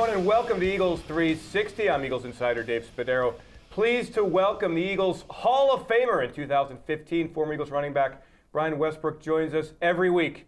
Everyone, and welcome to Eagles 360. I'm Eagles insider Dave Spadaro. Pleased to welcome the Eagles Hall of Famer in 2015, former Eagles running back Brian Westbrook joins us every week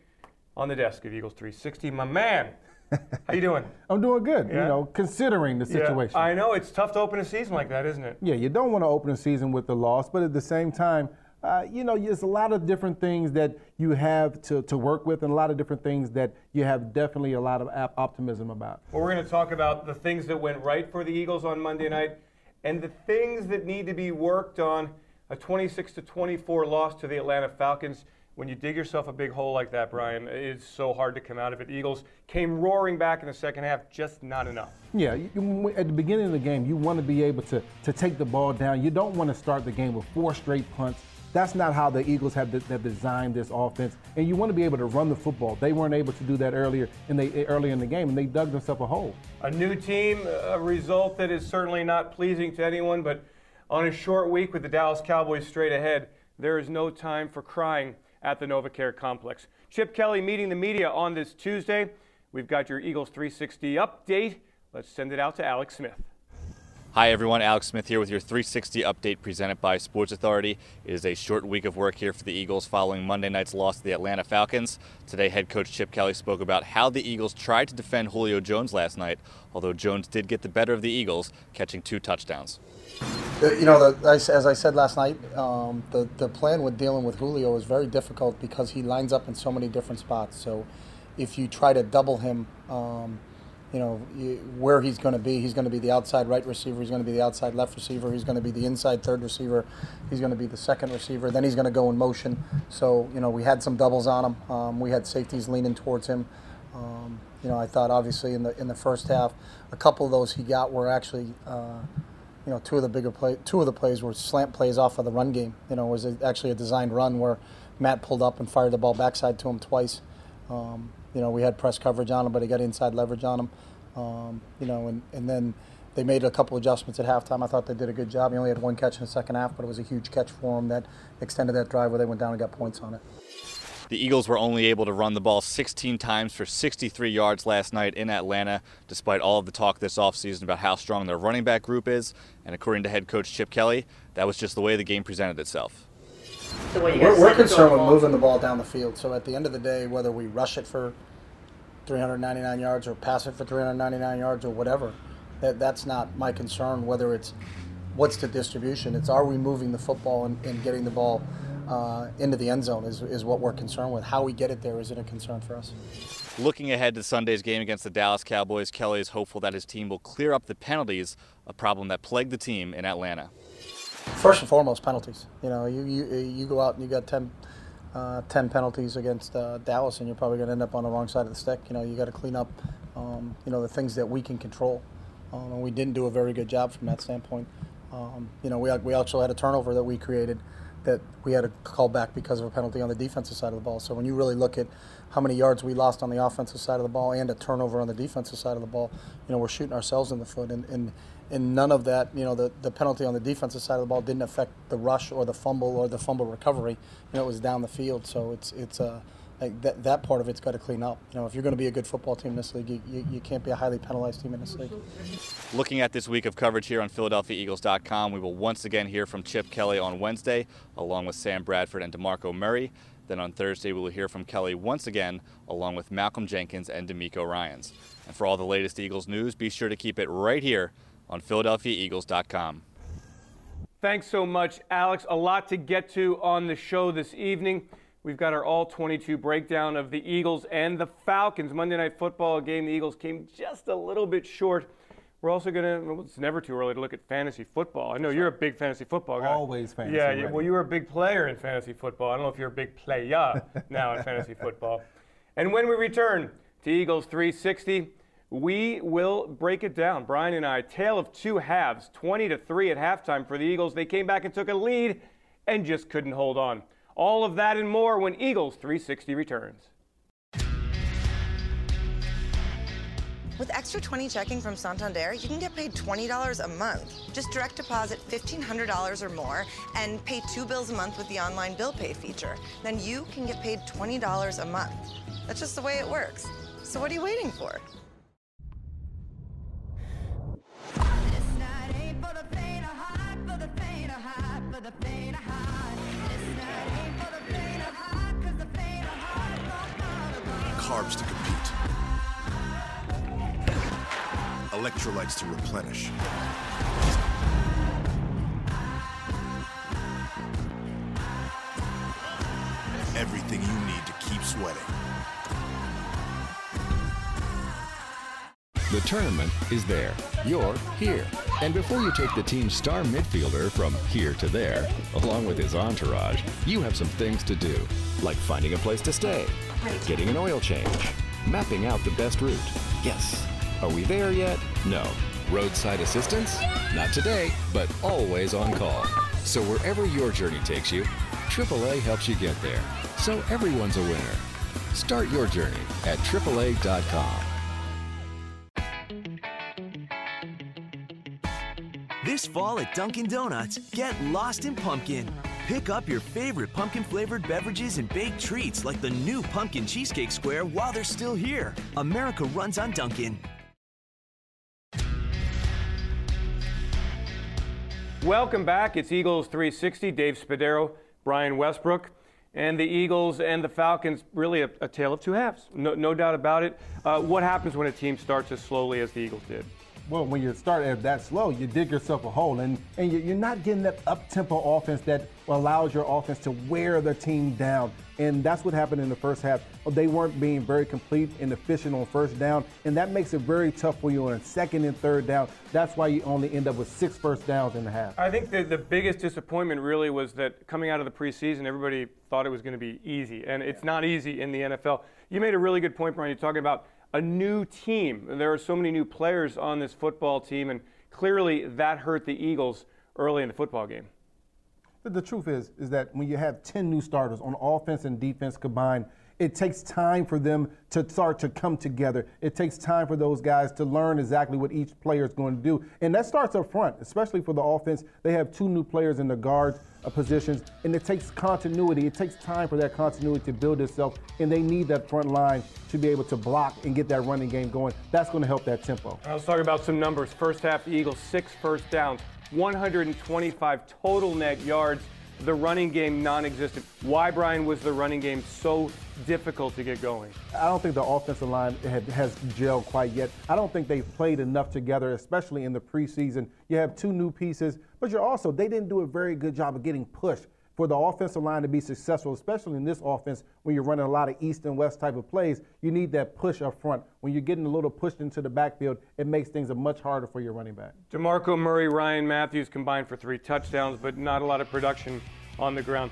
on the desk of Eagles 360. My man, how you doing? I'm doing good. Yeah? You know, considering the situation. Yeah, I know it's tough to open a season like that, isn't it? Yeah, you don't want to open a season with the loss, but at the same time, uh, you know, there's a lot of different things that you have to, to work with, and a lot of different things that you have definitely a lot of optimism about. Well, we're going to talk about the things that went right for the Eagles on Monday night, and the things that need to be worked on. A 26 to 24 loss to the Atlanta Falcons. When you dig yourself a big hole like that, Brian, it's so hard to come out of it. Eagles came roaring back in the second half, just not enough. Yeah, you, at the beginning of the game, you want to be able to, to take the ball down. You don't want to start the game with four straight punts. That's not how the Eagles have, de- have designed this offense. And you want to be able to run the football. They weren't able to do that earlier in the earlier in the game, and they dug themselves a hole. A new team, a result that is certainly not pleasing to anyone, but on a short week with the Dallas Cowboys straight ahead, there is no time for crying at the NovaCare complex. Chip Kelly meeting the media on this Tuesday. We've got your Eagles 360 update. Let's send it out to Alex Smith. Hi everyone, Alex Smith here with your 360 update presented by Sports Authority. It is a short week of work here for the Eagles following Monday night's loss to the Atlanta Falcons. Today, head coach Chip Kelly spoke about how the Eagles tried to defend Julio Jones last night, although Jones did get the better of the Eagles, catching two touchdowns. You know, the, as I said last night, um, the, the plan with dealing with Julio is very difficult because he lines up in so many different spots. So if you try to double him, um, you know, where he's going to be. He's going to be the outside right receiver. He's going to be the outside left receiver. He's going to be the inside third receiver. He's going to be the second receiver. Then he's going to go in motion. So, you know, we had some doubles on him. Um, we had safeties leaning towards him. Um, you know, I thought obviously in the in the first half, a couple of those he got were actually, uh, you know, two of the bigger play, two of the plays were slant plays off of the run game. You know, it was actually a designed run where Matt pulled up and fired the ball backside to him twice. Um, you know, we had press coverage on him, but he got inside leverage on him. Um, you know, and, and then they made a couple adjustments at halftime. I thought they did a good job. He only had one catch in the second half, but it was a huge catch for him that extended that drive where they went down and got points on it. The Eagles were only able to run the ball 16 times for 63 yards last night in Atlanta, despite all of the talk this offseason about how strong their running back group is. And according to head coach Chip Kelly, that was just the way the game presented itself. We're, we're concerned with moving the ball down the field. So at the end of the day, whether we rush it for 399 yards or pass it for 399 yards or whatever, that, that's not my concern. Whether it's what's the distribution, it's are we moving the football and, and getting the ball uh, into the end zone is, is what we're concerned with. How we get it there isn't a concern for us. Looking ahead to Sunday's game against the Dallas Cowboys, Kelly is hopeful that his team will clear up the penalties, a problem that plagued the team in Atlanta. First and foremost, penalties. You know, you you, you go out and you got 10, uh, 10 penalties against uh, Dallas, and you're probably going to end up on the wrong side of the stick. You know, you got to clean up, um, you know, the things that we can control. Um, and we didn't do a very good job from that standpoint. Um, you know, we, we also had a turnover that we created that we had to call back because of a penalty on the defensive side of the ball. So when you really look at how many yards we lost on the offensive side of the ball and a turnover on the defensive side of the ball, you know, we're shooting ourselves in the foot. And, and, and none of that, you know, the, the penalty on the defensive side of the ball didn't affect the rush or the fumble or the fumble recovery. You know, it was down the field. So it's, it's a, uh, like that, that part of it's got to clean up. You know, if you're going to be a good football team in this league, you, you, you, can't be a highly penalized team in this league. Looking at this week of coverage here on PhiladelphiaEagles.com, we will once again hear from Chip Kelly on Wednesday, along with Sam Bradford and DeMarco Murray. Then on Thursday, we will hear from Kelly once again, along with Malcolm Jenkins and DeMeco Ryans. And for all the latest Eagles news, be sure to keep it right here on PhiladelphiaEagles.com. Thanks so much, Alex. A lot to get to on the show this evening. We've got our all 22 breakdown of the Eagles and the Falcons. Monday Night Football game, the Eagles came just a little bit short. We're also going to, well, it's never too early to look at fantasy football. I know you're a big fantasy football guy. Always fantasy. Yeah, ready. well, you were a big player in fantasy football. I don't know if you're a big player now in fantasy football. And when we return to Eagles 360, we will break it down. Brian and I, tale of two halves, 20 to 3 at halftime for the Eagles. They came back and took a lead and just couldn't hold on. All of that and more when Eagles 360 returns. With Extra 20 checking from Santander, you can get paid $20 a month. Just direct deposit $1,500 or more and pay two bills a month with the online bill pay feature. Then you can get paid $20 a month. That's just the way it works. So what are you waiting for? Carbs to compete. Electrolytes to replenish. Everything you need to keep sweating. The tournament is there. You're here. And before you take the team's star midfielder from here to there, along with his entourage, you have some things to do, like finding a place to stay, getting an oil change, mapping out the best route. Yes. Are we there yet? No. Roadside assistance? Not today, but always on call. So wherever your journey takes you, AAA helps you get there. So everyone's a winner. Start your journey at AAA.com. This fall at Dunkin' Donuts, get lost in pumpkin. Pick up your favorite pumpkin flavored beverages and baked treats like the new pumpkin cheesecake square while they're still here. America runs on Dunkin'. Welcome back. It's Eagles 360. Dave Spadaro, Brian Westbrook. And the Eagles and the Falcons, really a, a tale of two halves. No, no doubt about it. Uh, what happens when a team starts as slowly as the Eagles did? Well, when you start at that slow, you dig yourself a hole, and, and you're not getting that up tempo offense that allows your offense to wear the team down. And that's what happened in the first half. They weren't being very complete and efficient on first down, and that makes it very tough for you on second and third down. That's why you only end up with six first downs in the half. I think the, the biggest disappointment really was that coming out of the preseason, everybody thought it was going to be easy, and it's not easy in the NFL. You made a really good point, Brian. You're talking about a new team. There are so many new players on this football team, and clearly that hurt the Eagles early in the football game. The truth is, is that when you have 10 new starters on offense and defense combined, it takes time for them to start to come together. It takes time for those guys to learn exactly what each player is going to do. And that starts up front, especially for the offense. They have two new players in the guards positions, and it takes continuity. It takes time for that continuity to build itself, and they need that front line to be able to block and get that running game going. That's going to help that tempo. Let's talk about some numbers. First half, the Eagles, six first downs, 125 total net yards the running game non-existent. Why, Brian, was the running game so difficult to get going? I don't think the offensive line has gelled quite yet. I don't think they've played enough together, especially in the preseason. You have two new pieces, but you're also they didn't do a very good job of getting pushed for the offensive line to be successful, especially in this offense when you're running a lot of east and west type of plays, you need that push up front. When you're getting a little pushed into the backfield, it makes things much harder for your running back. DeMarco Murray, Ryan Mathews combined for three touchdowns, but not a lot of production on the ground.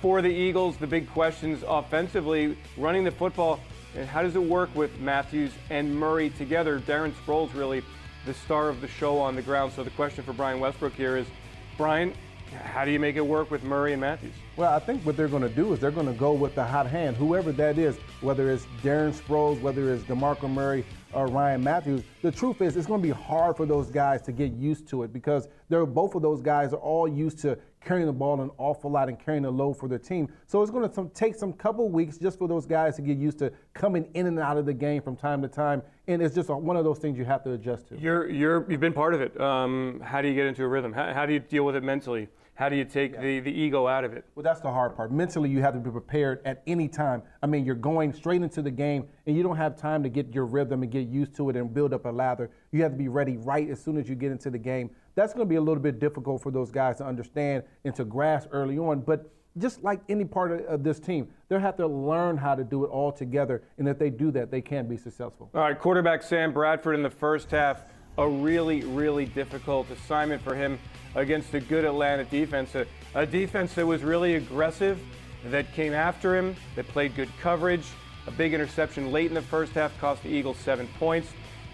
for the Eagles, the big questions offensively, running the football, and how does it work with Mathews and Murray together? Darren Sproles really the star of the show on the ground. So the question for Brian Westbrook here is, Brian, how do you make it work with Murray and Mathews? Well, I think what they're going to do is they're going to go with the hot hand, whoever that is, whether it's Darren Sproles, whether it's DeMarco Murray or Ryan Mathews. The truth is, it's going to be hard for those guys to get used to it because they're both of those guys are all used to carrying the ball an awful lot and carrying the load for their team. So it's going to take some couple weeks just for those guys to get used to coming in and out of the game from time to time. And it's just one of those things you have to adjust to. You're, you're, you've been part of it. Um, how do you get into a rhythm? How, how do you deal with it mentally? How do you take yeah. the, the ego out of it? Well, that's the hard part. Mentally, you have to be prepared at any time. I mean, you're going straight into the game, and you don't have time to get your rhythm and get used to it and build up a lather. You have to be ready right as soon as you get into the game. That's going to be a little bit difficult for those guys to understand and to grasp early on. But just like any part of, of this team, they'll have to learn how to do it all together. And if they do that, they can be successful. All right, quarterback Sam Bradford in the first half, a really, really difficult assignment for him against a good Atlanta defense. A, a defense that was really aggressive, that came after him, that played good coverage. A big interception late in the first half cost the Eagles seven points.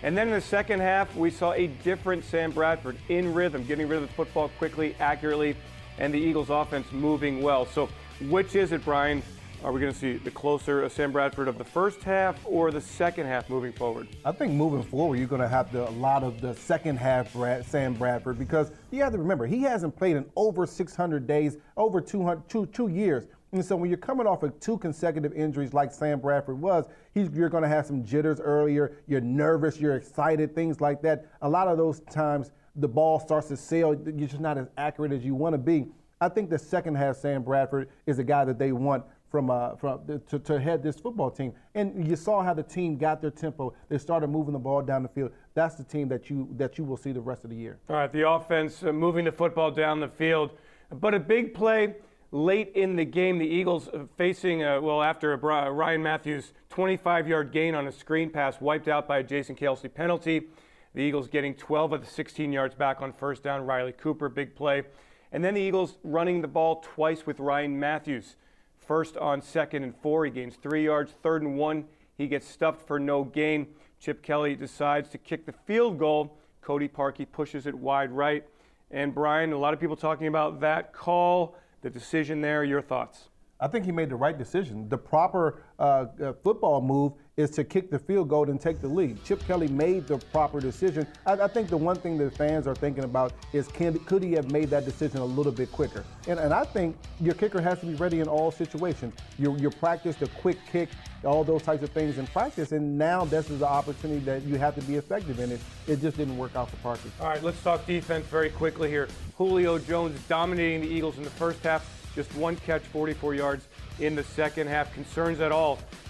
And then in the second half, we saw a different Sam Bradford in rhythm, getting rid of the football quickly, accurately, and the Eagles offense moving well. So, which is it, Brian, are we going to see the closer of Sam Bradford of the first half or the second half moving forward? I think moving forward, you're going to have the, a lot of the second half Brad, Sam Bradford because you have to remember he hasn't played in over 600 days, over 200, two, two years. And so when you're coming off of two consecutive injuries like Sam Bradford was, you're going to have some jitters earlier. You're nervous, you're excited, things like that. A lot of those times the ball starts to sail. You're just not as accurate as you want to be. I think the second half, Sam Bradford is a guy that they want from, uh, from to, to head this football team. And you saw how the team got their tempo. They started moving the ball down the field. That's the team that you that you will see the rest of the year. All right, the offense uh, moving the football down the field, but a big play late in the game. The Eagles uh, facing uh, well after a Ryan Mathews 25-yard gain on a screen pass wiped out by a Jason Kelce penalty. The Eagles getting 12 of the 16 yards back on first down. Riley Cooper, big play. And then the Eagles running the ball twice with Ryan Mathews. First on second and four, he gains three yards. Third and one, he gets stuffed for no gain. Chip Kelly decides to kick the field goal. Cody Parkey pushes it wide right. And Brian, a lot of people talking about that call, the decision there. Your thoughts? I think he made the right decision. The proper uh, uh, football move is to kick the field goal and take the lead. Chip Kelly made the proper decision. I, I think the one thing that fans are thinking about is can, could he have made that decision a little bit quicker? And, and I think your kicker has to be ready in all situations. You, you practice the quick kick, all those types of things in practice, and now this is the opportunity that you have to be effective in it. It just didn't work out for Parkey. All right, let's talk defense very quickly here. Julio Jones dominating the Eagles in the first half, just one catch, 44 yards in the second half. Concerns at all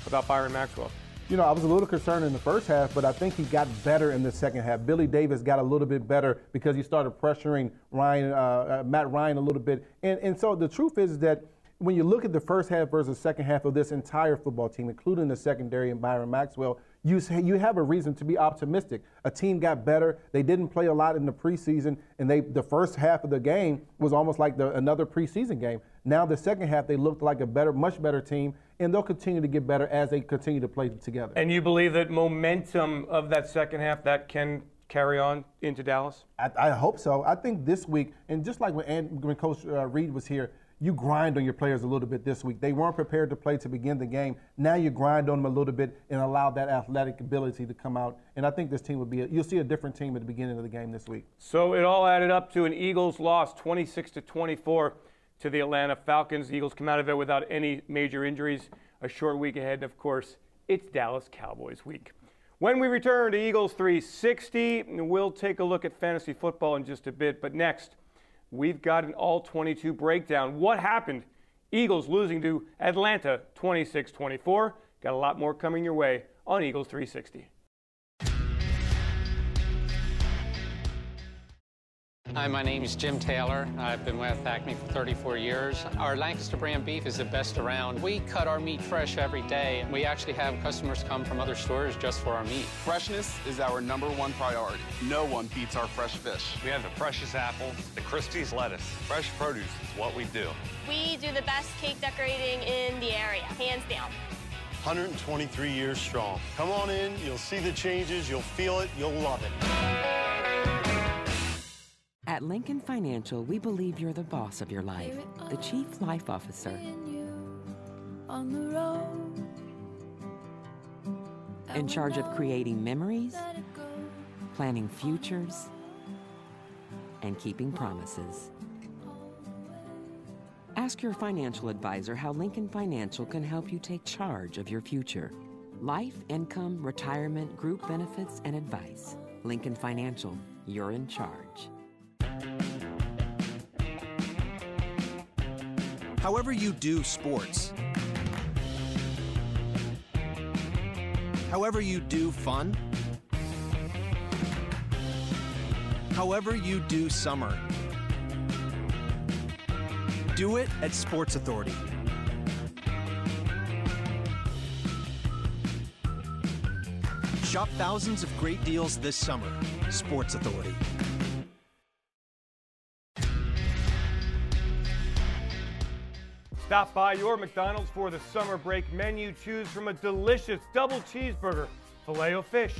about Byron Maxwell? You know, I was a little concerned in the first half, but I think he got better in the second half. Billy Davis got a little bit better because he started pressuring Ryan, uh, uh, Matt Ryan a little bit. And, and so the truth is that when you look at the first half versus second half of this entire football team, including the secondary and Byron Maxwell, you you have a reason to be optimistic. A team got better. They didn't play a lot in the preseason, and they the first half of the game was almost like the, another preseason game. Now the second half they looked like a better, much better team, and they'll continue to get better as they continue to play together. And you believe that momentum of that second half that can carry on into Dallas? I, I hope so. I think this week, and just like when, when Coach uh, Reid was here, you grind on your players a little bit this week. They weren't prepared to play to begin the game. Now you grind on them a little bit and allow that athletic ability to come out. And I think this team will be. A, you'll see a different team at the beginning of the game this week. So it all added up to an Eagles loss, 26 to 24, to the Atlanta Falcons. The Eagles come out of it without any major injuries. A short week ahead, and of course, it's Dallas Cowboys week. When we return to Eagles 360, we'll take a look at fantasy football in just a bit. But next we've got an all 22 breakdown. What happened? Eagles losing to Atlanta 26 24. Got a lot more coming your way on Eagles 360. Hi, my name is Jim Taylor. I've been with Acme for 34 years. Our Lancaster brand beef is the best around. We cut our meat fresh every day. We actually have customers come from other stores just for our meat. Freshness is our number one priority. No one beats our fresh fish. We have the freshest apples, the Christie's lettuce. Fresh produce is what we do. We do the best cake decorating in the area, hands down. 123 years strong. Come on in, you'll see the changes, you'll feel it, you'll love it. At Lincoln Financial, we believe you're the boss of your life, the chief life officer. In charge of creating memories, planning futures, and keeping promises. Ask your financial advisor how Lincoln Financial can help you take charge of your future. Life, income, retirement, group benefits, and advice. Lincoln Financial, you're in charge. However, you do sports, however, you do fun, however, you do summer, do it at Sports Authority. Shop thousands of great deals this summer. Sports Authority. Stop by your McDonald's for the summer break menu. Choose from a delicious double cheeseburger, filet o fish,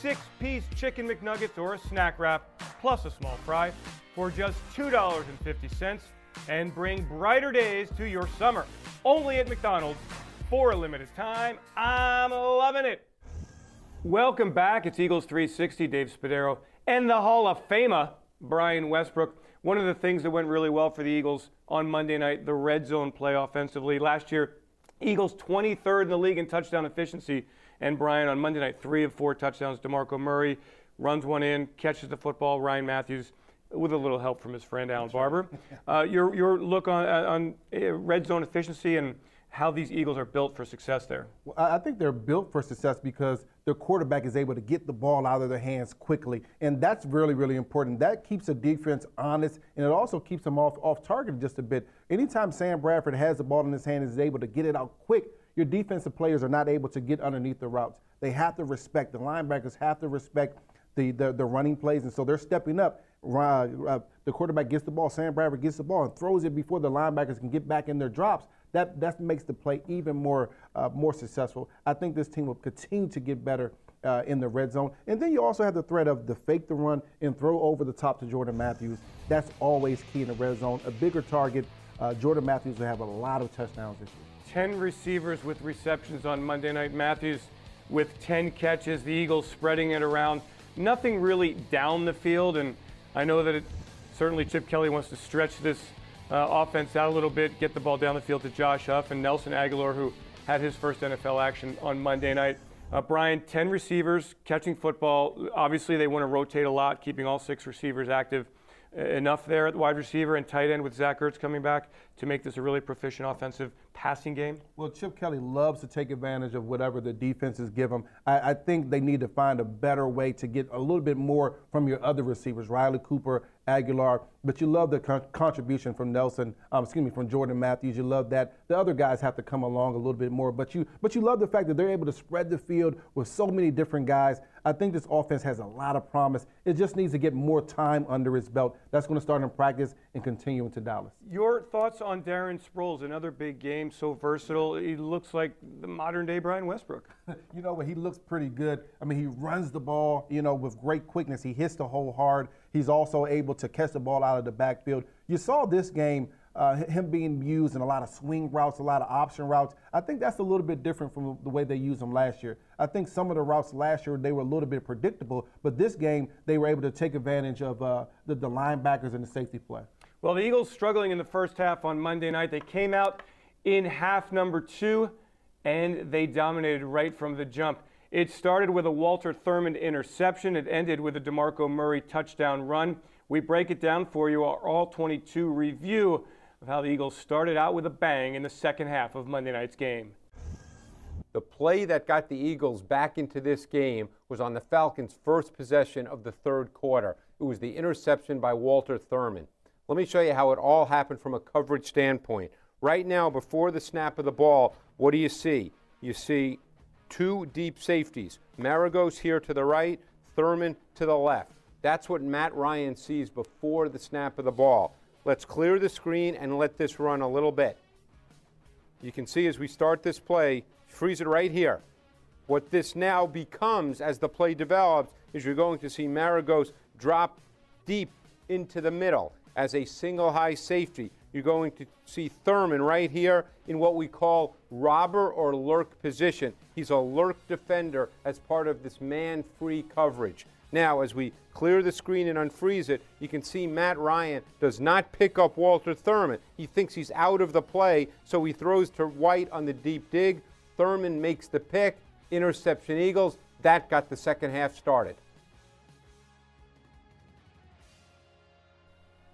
six piece chicken McNuggets, or a snack wrap, plus a small fry for just $2.50 and bring brighter days to your summer. Only at McDonald's for a limited time. I'm loving it. Welcome back. It's Eagles 360, Dave Spadaro, and the Hall of Famer, Brian Westbrook. One of the things that went really well for the Eagles on Monday night, the red zone play offensively. Last year, Eagles 23rd in the league in touchdown efficiency. And Brian on Monday night, three of four touchdowns. DeMarco Murray runs one in, catches the football. Ryan Mathews with a little help from his friend Allen Barbre. Uh, your, your look on, uh, on uh, red zone efficiency and how these Eagles are built for success there. Well, I think they're built for success because their quarterback is able to get the ball out of their hands quickly, and that's really, really important. That keeps the defense honest, and it also keeps them off off target just a bit. Anytime Sam Bradford has the ball in his hand and is able to get it out quick, your defensive players are not able to get underneath the routes. They have to respect the linebackers have to respect the the, the running plays, and so they're stepping up. Uh, the quarterback gets the ball, Sam Bradford gets the ball and throws it before the linebackers can get back in their drops that that makes the play even more uh, more successful. I think this team will continue to get better uh, in the red zone. And then you also have the threat of the fake the run and throw over the top to Jordan Matthews. That's always key in the red zone. A bigger target. Uh, Jordan Matthews will have a lot of touchdowns this year. 10 receivers with receptions on Monday night. Matthews with 10 catches. The Eagles spreading it around. Nothing really down the field. And I know that it, certainly Chip Kelly wants to stretch this uh, offense out a little bit, get the ball down the field to Josh Huff and Nelson Agholor, who had his first NFL action on Monday night. Uh, Brian, 10 receivers catching football. Obviously, they want to rotate a lot, keeping all six receivers active enough there at wide receiver and tight end with Zach Ertz coming back to make this a really proficient offensive passing game? Well, Chip Kelly loves to take advantage of whatever the defenses give him. I, I, think they need to find a better way to get a little bit more from your other receivers, Riley Cooper, Agholor. But you love the con- contribution from Nelson, um, excuse me, from Jordan Matthews. You love that. The other guys have to come along a little bit more. But you, but you love the fact that they're able to spread the field with so many different guys. I think this offense has a lot of promise. It just needs to get more time under its belt. That's going to start in practice and continue into Dallas. Your thoughts on Darren Sproles? Another big game, so versatile. He looks like the modern day Brian Westbrook. you know what? He looks pretty good. I mean, he runs the ball, you know, with great quickness. He hits the hole hard. He's also able to catch the ball out of the backfield. You saw this game uh, him being used in a lot of swing routes, a lot of option routes. I think that's a little bit different from the way they used them last year. I think some of the routes last year they were a little bit predictable, but this game they were able to take advantage of uh, the, the linebackers and the safety play. Well, the Eagles struggling in the first half on Monday night. They came out in half number two, and they dominated right from the jump. It started with a Walter Thurmond interception. It ended with a DeMarco Murray touchdown run. We break it down for you, our All 22 review of how the Eagles started out with a bang in the second half of Monday night's game. The play that got the Eagles back into this game was on the Falcons' first possession of the third quarter. It was the interception by Walter Thurmond. Let me show you how it all happened from a coverage standpoint. Right now, before the snap of the ball, what do you see? You see two deep safeties. Maragos here to the right, Thurmond to the left. That's what Matt Ryan sees before the snap of the ball. Let's clear the screen and let this run a little bit. You can see as we start this play, freeze it right here. What this now becomes as the play develops is you're going to see Maragos drop deep into the middle as a single high safety. You're going to see Thurmond right here in what we call robber or lurk position. He's a lurk defender as part of this man free coverage. Now, as we clear the screen and unfreeze it, you can see Matt Ryan does not pick up Walter Thurmond. He thinks he's out of the play, so he throws to White on the deep dig. Thurmond makes the pick, interception Eagles. That got the second half started.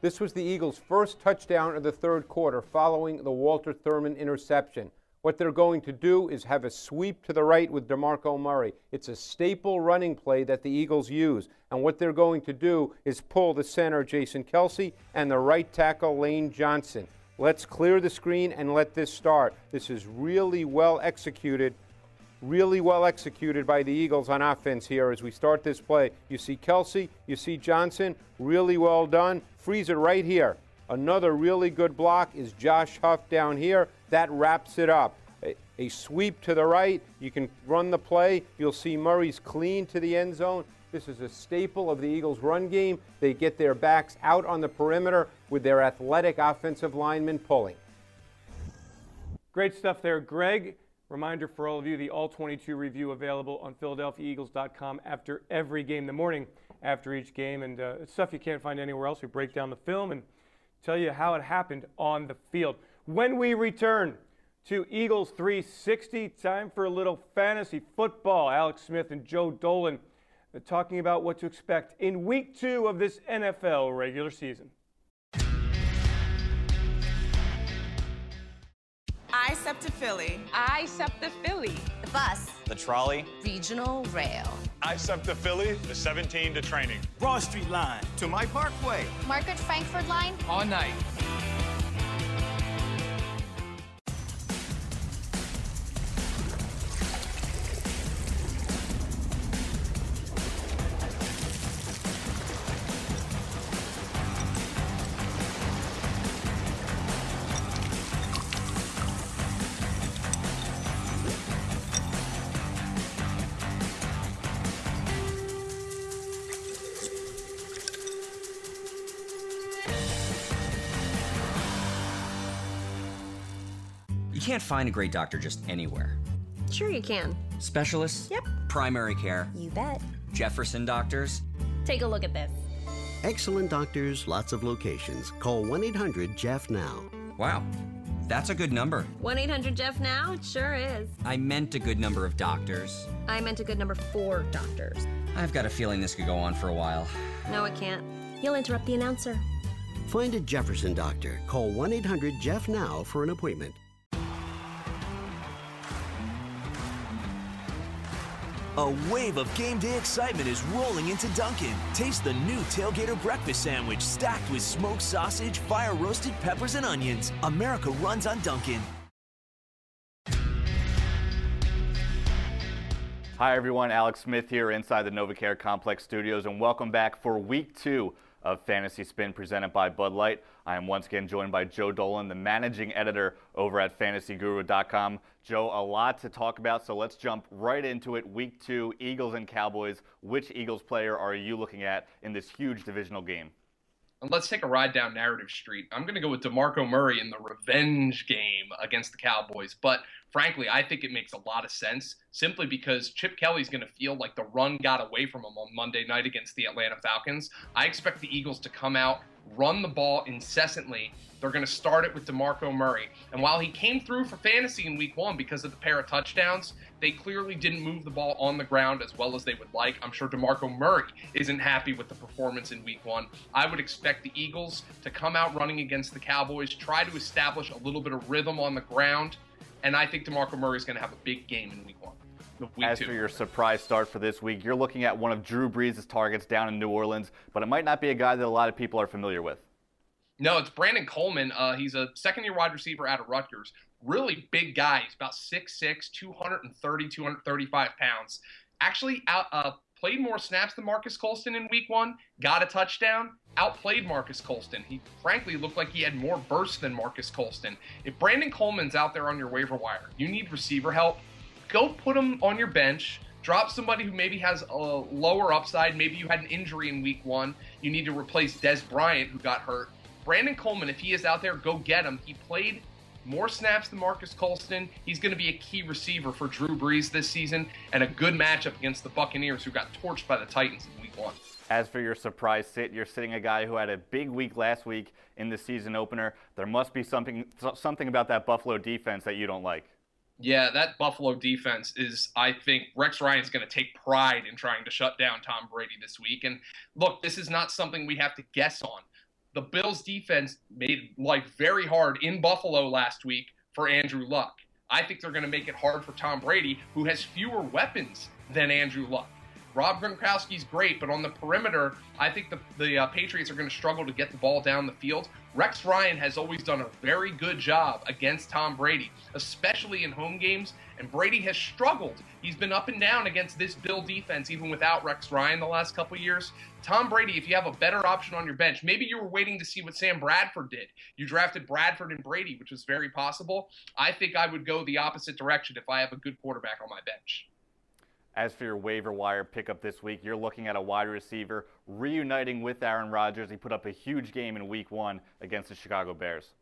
This was the Eagles' first touchdown of the third quarter following the Walter Thurmond interception. What they're going to do is have a sweep to the right with DeMarco Murray. It's a staple running play that the Eagles use. And what they're going to do is pull the center, Jason Kelce, and the right tackle, Lane Johnson. Let's clear the screen and let this start. This is really well executed, really well executed by the Eagles on offense here as we start this play. You see Kelce, you see Johnson, really well done. Freeze it right here. Another really good block is Josh Huff down here. That wraps it up. A, a, sweep to the right. You can run the play. You'll see Murray's clean to the end zone. This is a staple of the Eagles' run game. They get their backs out on the perimeter with their athletic offensive linemen pulling. Great stuff there, Greg. Reminder for all of you the All 22 review available on PhiladelphiaEagles.com after every game, the morning after each game. And uh, stuff you can't find anywhere else. We break down the film and tell you how it happened on the field. When we return to Eagles 360, time for a little fantasy football. Alex Smith and Joe Dolan uh, talking about what to expect in week two of this NFL regular season. I SEPTA Philly. I SEPTA Philly. The bus. The trolley. Regional Rail. I SEPTA Philly. The 17 to training. Broad Street line to my Parkway. Market-Frankford line. All night. Find a great doctor just anywhere. Sure, you can. Specialists? Yep. Primary care? You bet. Jefferson doctors? Take a look at this. Excellent doctors, lots of locations. Call 1 800 Jeff now. Wow, that's a good number. 1 800 Jeff now? It sure is. I meant a good number of doctors. I meant a good number four doctors. I've got a feeling this could go on for a while. No, it can't. You'll interrupt the announcer. Find a Jefferson doctor. Call 1 800 Jeff now for an appointment. A wave of game day excitement is rolling into Dunkin'. Taste the new Tailgater Breakfast Sandwich stacked with smoked sausage, fire roasted peppers, and onions. America runs on Dunkin'. Hi, everyone. Alex Smith here inside the NovaCare Complex Studios, and welcome back for week two of Fantasy Spin presented by Bud Light. I am once again joined by Joe Dolan, the managing editor over at fantasyguru.com. Joe, a lot to talk about, so let's jump right into it. Week two, Eagles and Cowboys. Which Eagles player are you looking at in this huge divisional game? And let's take a ride down narrative street. I'm going to go with DeMarco Murray in the revenge game against the Cowboys. But frankly, I think it makes a lot of sense simply because Chip Kelly's going to feel like the run got away from him on Monday night against the Atlanta Falcons. I expect the Eagles to come out, run the ball incessantly. They're going to start it with DeMarco Murray. And while he came through for fantasy in week one because of the pair of touchdowns, they clearly didn't move the ball on the ground as well as they would like. I'm sure DeMarco Murray isn't happy with the performance in week one. I would expect the Eagles to come out running against the Cowboys, try to establish a little bit of rhythm on the ground, and I think DeMarco Murray is going to have a big game in week one. Week As two. for your surprise start for this week, you're looking at one of Drew Brees' targets down in New Orleans, but it might not be a guy that a lot of people are familiar with. No, it's Brandon Coleman. Uh, he's a second year wide receiver out of Rutgers. Really big guy. He's about 6'6, 230, 235 pounds. Actually, out, uh, played more snaps than Marques Colston in week one, got a touchdown, outplayed Marques Colston. He frankly looked like he had more burst than Marques Colston. If Brandon Coleman's out there on your waiver wire, you need receiver help, go put him on your bench. Drop somebody who maybe has a lower upside. Maybe you had an injury in week one. You need to replace Dez Bryant, who got hurt. Brandon Coleman, if he is out there, go get him. He played more snaps than Marques Colston. He's going to be a key receiver for Drew Brees this season and a good matchup against the Buccaneers, who got torched by the Titans in week one. As for your surprise sit, you're sitting a guy who had a big week last week in the season opener. There must be something something about that Buffalo defense that you don't like. Yeah, that Buffalo defense is, I think, Rex Ryan's going to take pride in trying to shut down Tom Brady this week. And look, this is not something we have to guess on. The Bills defense made life very hard in Buffalo last week for Andrew Luck. I think they're going to make it hard for Tom Brady, who has fewer weapons than Andrew Luck. Rob Gronkowski's great, but on the perimeter, I think the, the uh, Patriots are going to struggle to get the ball down the field. Rex Ryan has always done a very good job against Tom Brady, especially in home games, and Brady has struggled. He's been up and down against this Bill defense, even without Rex Ryan the last couple years. Tom Brady, if you have a better option on your bench, maybe you were waiting to see what Sam Bradford did. You drafted Bradford and Brady, which was very possible. I think I would go the opposite direction if I have a good quarterback on my bench. As for your waiver wire pickup this week, you're looking at a wide receiver reuniting with Aaron Rodgers. He put up a huge game in week one against the Chicago Bears.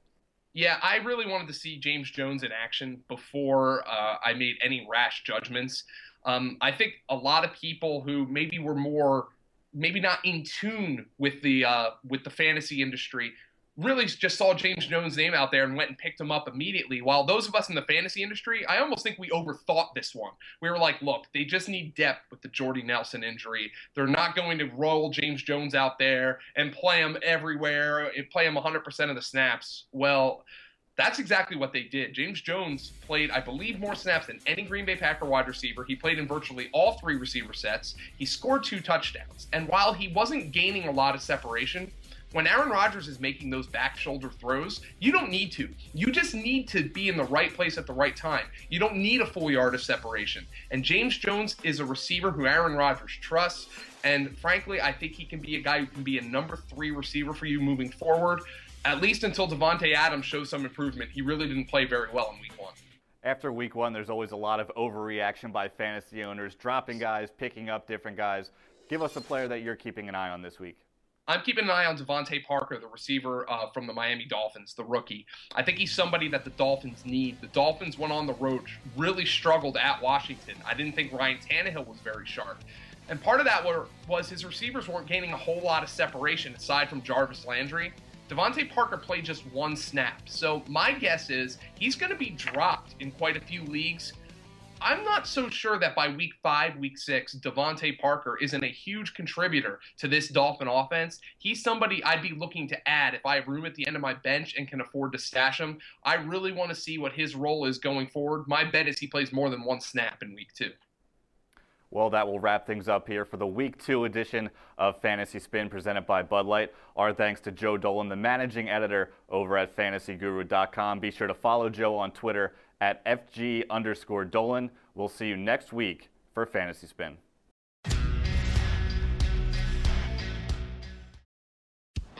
Yeah, I really wanted to see James Jones in action before uh, I made any rash judgments. Um, I think a lot of people who maybe were more, maybe not in tune with the uh, with the fantasy industry, really just saw James Jones' name out there and went and picked him up immediately. While those of us in the fantasy industry, I almost think we overthought this one. We were like, look, they just need depth with the Jordy Nelson injury. They're not going to roll James Jones out there and play him everywhere, and play him 100% of the snaps. Well, that's exactly what they did. James Jones played, I believe, more snaps than any Green Bay Packer wide receiver. He played in virtually all three receiver sets. He scored two touchdowns. And while he wasn't gaining a lot of separation, when Aaron Rodgers is making those back shoulder throws, you don't need to. You just need to be in the right place at the right time. You don't need a full yard of separation. And James Jones is a receiver who Aaron Rodgers trusts. And frankly, I think he can be a guy who can be a number three receiver for you moving forward, at least until Davante Adams shows some improvement. He really didn't play very well in week one. After week one, there's always a lot of overreaction by fantasy owners, dropping guys, picking up different guys. Give us a player that you're keeping an eye on this week. I'm keeping an eye on DeVante Parker, the receiver uh, from the Miami Dolphins, the rookie. I think he's somebody that the Dolphins need. The Dolphins went on the road, really struggled at Washington. I didn't think Ryan Tannehill was very sharp. And part of that were, was his receivers weren't gaining a whole lot of separation aside from Jarvis Landry. DeVante Parker played just one snap. So my guess is he's going to be dropped in quite a few leagues I'm not so sure that by week five, week six, DeVante Parker isn't a huge contributor to this Dolphin offense. He's somebody I'd be looking to add if I have room at the end of my bench and can afford to stash him. I really want to see what his role is going forward. My bet is he plays more than one snap in week two. Well, that will wrap things up here for the week two edition of Fantasy Spin presented by Bud Light. Our thanks to Joe Dolan, the managing editor over at fantasyguru.com. Be sure to follow Joe on Twitter at FG underscore Dolan. We'll see you next week for Fantasy Spin.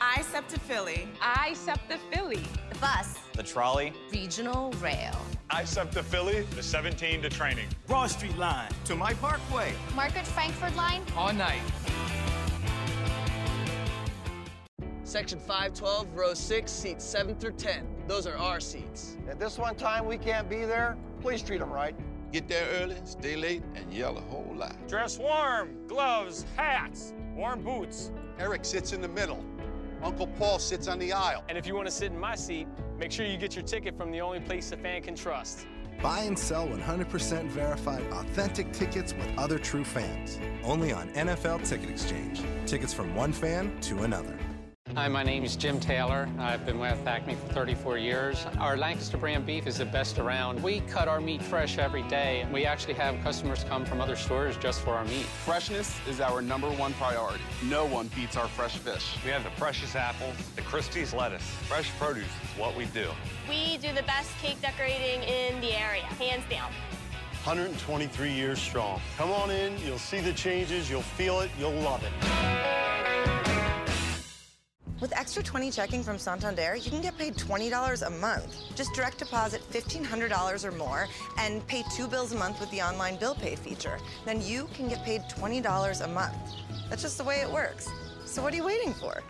I SEPTA Philly. I SEPTA Philly. The bus. The trolley. Regional Rail. I SEPTA Philly, the 17 to training. Broad Street line to my parkway. Market-Frankford line. All night. Section 512, row 6, seats 7 through 10. Those are our seats. At this one time we can't be there, please treat them right. Get there early, stay late, and yell a whole lot. Dress warm, gloves, hats, warm boots. Eric sits in the middle. Uncle Paul sits on the aisle. And if you want to sit in my seat, make sure you get your ticket from the only place a fan can trust. Buy and sell 100% verified authentic tickets with other true fans. Only on NFL Ticket Exchange. Tickets from one fan to another. Hi, my name is Jim Taylor. I've been with Acme for 34 years. Our Lancaster brand beef is the best around. We cut our meat fresh every day. And we actually have customers come from other stores just for our meat. Freshness is our number one priority. No one beats our fresh fish. We have the freshest apples, the Christie's lettuce. Fresh produce is what we do. We do the best cake decorating in the area, hands down. 123 years strong. Come on in, you'll see the changes, you'll feel it, you'll love it. With Extra 20 checking from Santander, you can get paid $20 a month. Just direct deposit $1,500 or more and pay two bills a month with the online bill pay feature. Then you can get paid $20 a month. That's just the way it works. So what are you waiting for?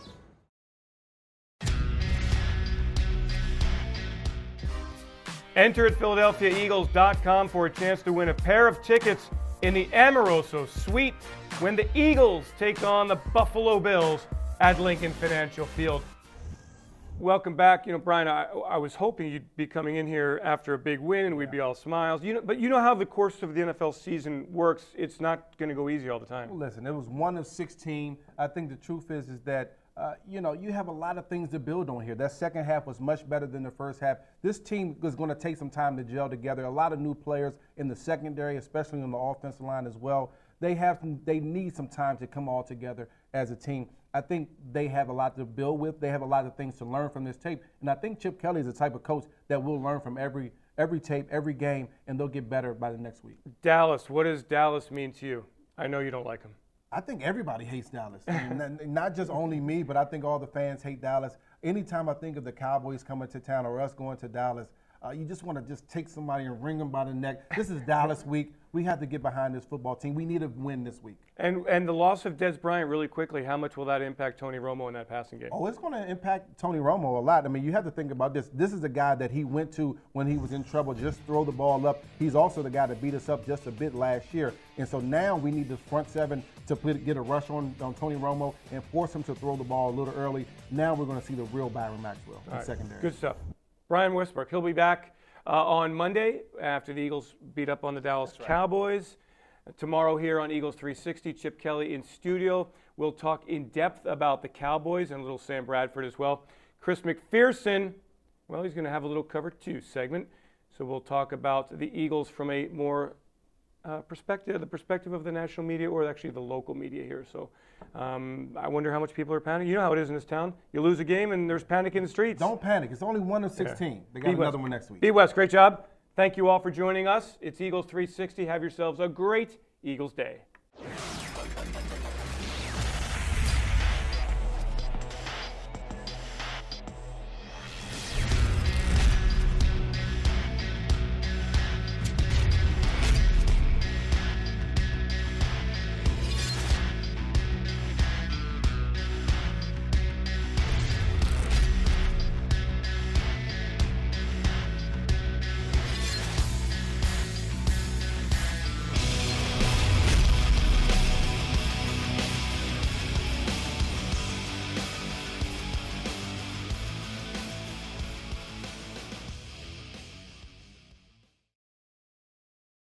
Enter at PhiladelphiaEagles.com for a chance to win a pair of tickets in the Amoroso Suite when the Eagles take on the Buffalo Bills at Lincoln Financial Field. Welcome back. You know, Brian, I, I was hoping you'd be coming in here after a big win and we'd be all smiles. You know, but you know how the course of the NFL season works. It's not going to go easy all the time. Well, listen, it was one of 16. I think the truth is, is that uh, you know, you have a lot of things to build on here. That second half was much better than the first half. This team is going to take some time to gel together. A lot of new players in the secondary, especially on the offensive line as well. They have some, they need some time to come all together as a team. I think they have a lot to build with. They have a lot of things to learn from this tape, and I think Chip Kelly is the type of coach that will learn from every every tape, every game, and they'll get better by the next week. Dallas, what does Dallas mean to you? I know you don't like them. I think everybody hates Dallas. I mean, not just only me, but I think all the fans hate Dallas. Anytime I think of the Cowboys coming to town or us going to Dallas, uh, you just want to just take somebody and wring them by the neck. This is Dallas week. We have to get behind this football team. We need a win this week. And and the loss of Dez Bryant really quickly. How much will that impact Tony Romo in that passing game? Oh, it's going to impact Tony Romo a lot. I mean, you have to think about this. This is a guy that he went to when he was in trouble. Just throw the ball up. He's also the guy that beat us up just a bit last year. And so now we need the front seven to put, get a rush on, on Tony Romo and force him to throw the ball a little early. Now we're going to see the real Byron Maxwell in All right. secondary. Good stuff. Brian Westbrook, he'll be back uh, on Monday after the Eagles beat up on the Dallas Cowboys. Tomorrow here on Eagles 360, Chip Kelly in studio. We'll talk in depth about the Cowboys and little Sam Bradford as well. Chris McPherson, well, he's going to have a little cover two segment. So we'll talk about the Eagles from a more uh, perspective, the perspective of the national media or actually the local media here. So um, I wonder how much people are panicking. You know how it is in this town. You lose a game and there's panic in the streets. Don't panic. It's only one of 16. Yeah. They got Be another West. one next week. Be West, great job. Thank you all for joining us. It's Eagles 360. Have yourselves a great Eagles day.